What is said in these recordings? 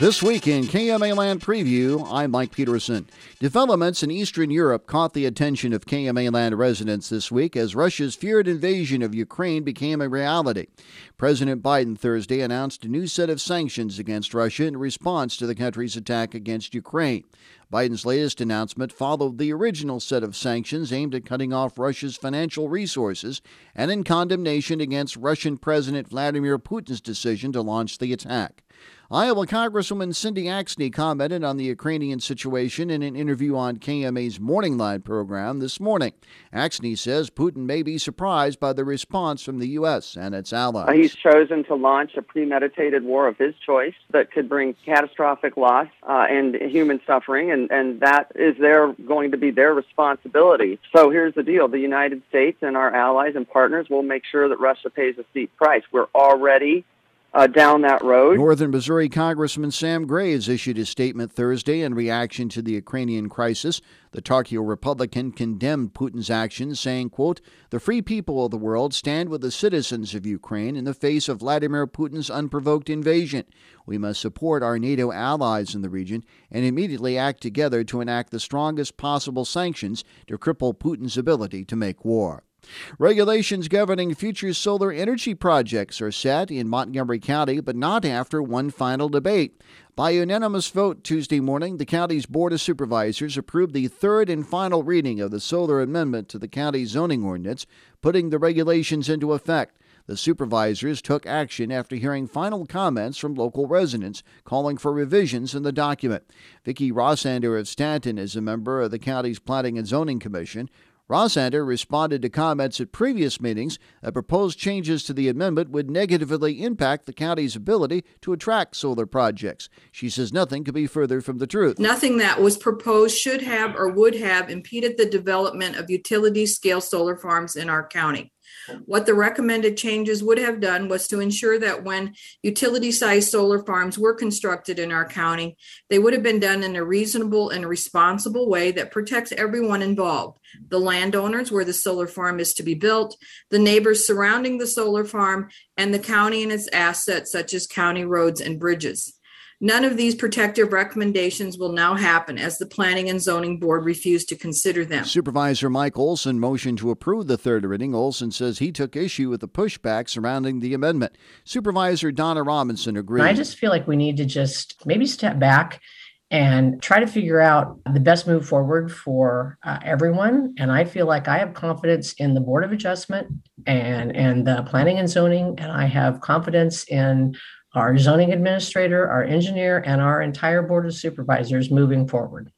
This week in KMA Land Preview, I'm Mike Peterson. Developments in Eastern Europe caught the attention of KMA Land residents this week as Russia's feared invasion of Ukraine became a reality. President Biden Thursday announced a new set of sanctions against Russia in response to the country's attack against Ukraine. Biden's latest announcement followed the original set of sanctions aimed at cutting off Russia's financial resources and in condemnation against Russian President Vladimir Putin's decision to launch the attack. Iowa Congresswoman Cindy Axne commented on the Ukrainian situation in an interview on KMA's Morning Line program this morning. Axne says Putin may be surprised by the response from the U.S. and its allies. He's chosen to launch a premeditated war of his choice that could bring catastrophic loss uh, and human suffering, and, and that is their going to be their responsibility. So here's the deal: the United States and our allies and partners will make sure that Russia pays a steep price. We're already uh, down that road. Northern Missouri Congressman Sam Graves issued a statement Thursday in reaction to the Ukrainian crisis. The Tarkio Republican condemned Putin's actions, saying, quote, The free people of the world stand with the citizens of Ukraine in the face of Vladimir Putin's unprovoked invasion. We must support our NATO allies in the region and immediately act together to enact the strongest possible sanctions to cripple Putin's ability to make war. Regulations governing future solar energy projects are set in Montgomery County, but not after one final debate. By unanimous vote Tuesday morning, the county's Board of Supervisors approved the third and final reading of the solar amendment to the county zoning ordinance, putting the regulations into effect. The supervisors took action after hearing final comments from local residents calling for revisions in the document. Vicki Rossander of Stanton is a member of the county's Planning and Zoning Commission. Rossander responded to comments at previous meetings that proposed changes to the amendment would negatively impact the county's ability to attract solar projects. She says nothing could be further from the truth. Nothing that was proposed should have or would have impeded the development of utility scale solar farms in our county. What the recommended changes would have done was to ensure that when utility sized solar farms were constructed in our county, they would have been done in a reasonable and responsible way that protects everyone involved the landowners where the solar farm is to be built, the neighbors surrounding the solar farm, and the county and its assets, such as county roads and bridges. None of these protective recommendations will now happen as the Planning and Zoning Board refused to consider them. Supervisor Mike Olson motioned to approve the third reading. Olson says he took issue with the pushback surrounding the amendment. Supervisor Donna Robinson agreed. I just feel like we need to just maybe step back and try to figure out the best move forward for uh, everyone. And I feel like I have confidence in the Board of Adjustment and and the Planning and Zoning, and I have confidence in our zoning administrator, our engineer, and our entire board of supervisors moving forward.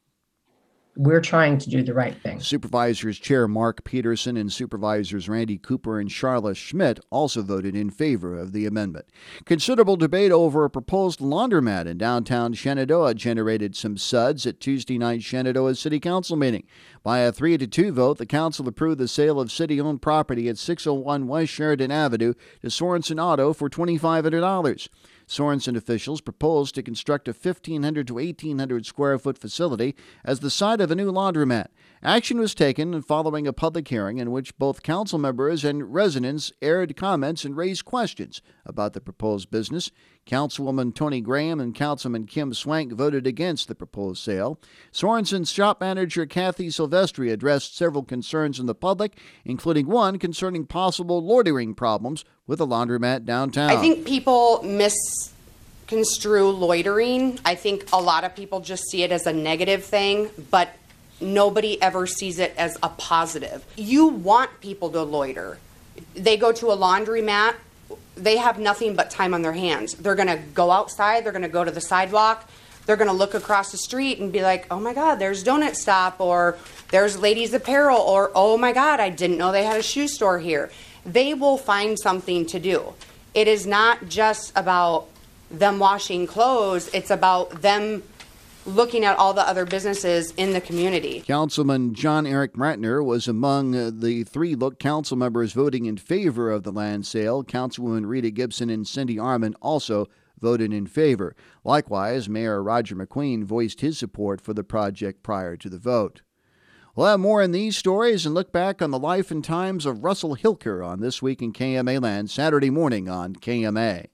We're trying to do the right thing. Supervisors Chair Mark Peterson and Supervisors Randy Cooper and Charla Schmidt also voted in favor of the amendment. Considerable debate over a proposed laundromat in downtown Shenandoah generated some suds at Tuesday night Shenandoah City Council meeting. By a 3 to 2 vote, the council approved the sale of city owned property at 601 West Sheridan Avenue to Sorensen Auto for $2,500. Sorensen officials proposed to construct a 1,500 to 1,800 square foot facility as the site of a new laundromat. Action was taken following a public hearing in which both council members and residents aired comments and raised questions about the proposed business. Councilwoman Tony Graham and Councilman Kim Swank voted against the proposed sale. Sorensen's shop manager Kathy Silvestri addressed several concerns in the public, including one concerning possible loitering problems with a laundromat downtown. I think people misconstrue loitering. I think a lot of people just see it as a negative thing, but nobody ever sees it as a positive. You want people to loiter. They go to a laundromat they have nothing but time on their hands. They're going to go outside, they're going to go to the sidewalk, they're going to look across the street and be like, oh my God, there's Donut Stop, or there's Ladies Apparel, or oh my God, I didn't know they had a shoe store here. They will find something to do. It is not just about them washing clothes, it's about them looking at all the other businesses in the community. Councilman John Eric Ratner was among uh, the three look council members voting in favor of the land sale. Councilwoman Rita Gibson and Cindy Arman also voted in favor. Likewise, Mayor Roger McQueen voiced his support for the project prior to the vote. We'll have more in these stories and look back on the life and times of Russell Hilker on This Week in KMA Land Saturday morning on KMA.